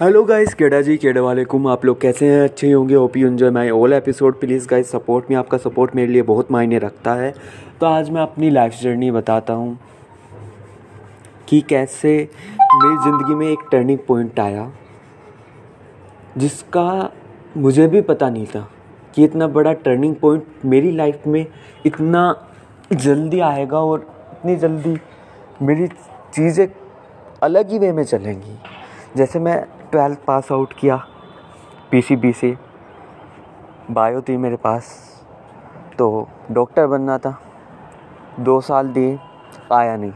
Hello guys केडा जी केडा वालेकुम आप लोग कैसे हैं? अच्छे होंगे hope you enjoy my all episode please guys support में आपका सपोर्ट मेरे लिए बहुत मायने रखता है। तो आज मैं अपनी लाइफ जर्नी बताता हूँ कि कैसे मेरी ज़िंदगी में एक टर्निंग पॉइंट आया, जिसका मुझे भी पता नहीं था कि इतना बड़ा टर्निंग पॉइंट मेरी लाइफ में इतना जल्दी आएगा और इतनी जल्दी मेरी चीज़ें अलग ही वे में चलेंगी। जैसे मैं ट्वेल्थ पास आउट किया पीसीबी से बायो थी मेरे पास तो डॉक्टर बनना था। दो साल दिए आया नहीं।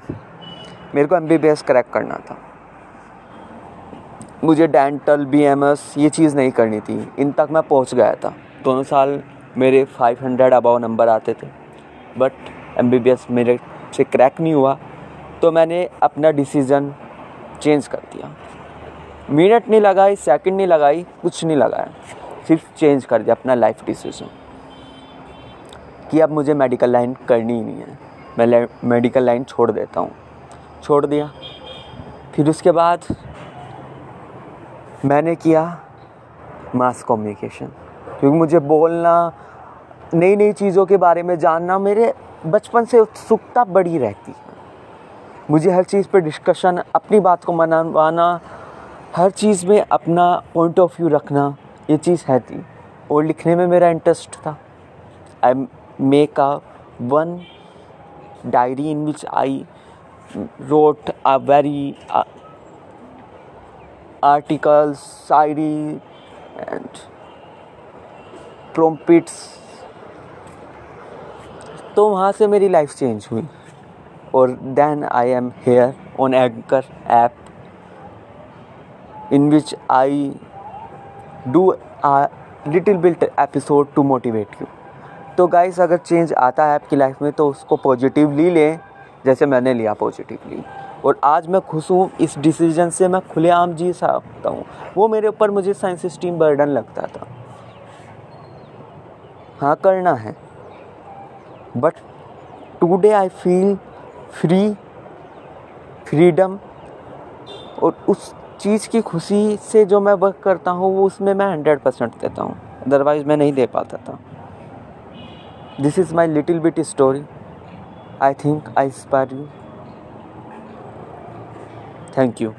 मेरे को M B B S crack करना था। मुझे डेंटल बी एम एस ये चीज़ नहीं करनी थी। इन तक मैं पहुँच गया था। दोनों साल मेरे 500 अबाव नंबर आते थे। But M B B S मेरे से क्रैक नहीं हुआ तो मैंने अपना डिसीज़न चेंज कर दिया। मिनट नहीं लगाई सेकंड नहीं लगाई, कुछ नहीं लगाया। सिर्फ़ चेंज कर दिया अपना लाइफ डिसीज़न कि अब मुझे मेडिकल लाइन करनी ही नहीं है। मैं मेडिकल लाइन छोड़ देता हूँ। छोड़ दिया। फिर उसके बाद मैंने किया मास कम्युनिकेशन क्योंकि मुझे बोलना नई नई चीज़ों के बारे में जानना मेरे बचपन से उत्सुकता बड़ी रहती है। मुझे हर चीज़ पर डिस्कशन अपनी बात को मनावाना हर चीज़ में अपना पॉइंट ऑफ़ व्यू रखना, ये चीज़ है थी। और लिखने में मेरा इंटरेस्ट था। I make a one diary in which I wrote a very articles Shayari and prompts तो वहाँ से मेरी लाइफ चेंज हुई। और then I am here on Anchor app in which I do a little bit episode to motivate you. तो guys अगर change आता है आपकी लाइफ में तो उसको पॉजिटिवली लें जैसे मैंने लिया पॉजिटिवली और आज मैं खुश हूँ, इस डिसीज़न से मैं खुलेआम जी सकता हूँ। वो मेरे ऊपर मुझे साइंस स्ट्रीम बर्डन लगता था। हाँ करना है। But today I feel free freedom और उस चीज़ की खुशी से जो मैं वर्क करता हूँ, वो उसमें मैं हंड्रेड परसेंट देता हूँ। अदरवाइज़ मैं नहीं दे पाता था। This is my little bit story I think I inspire you thank you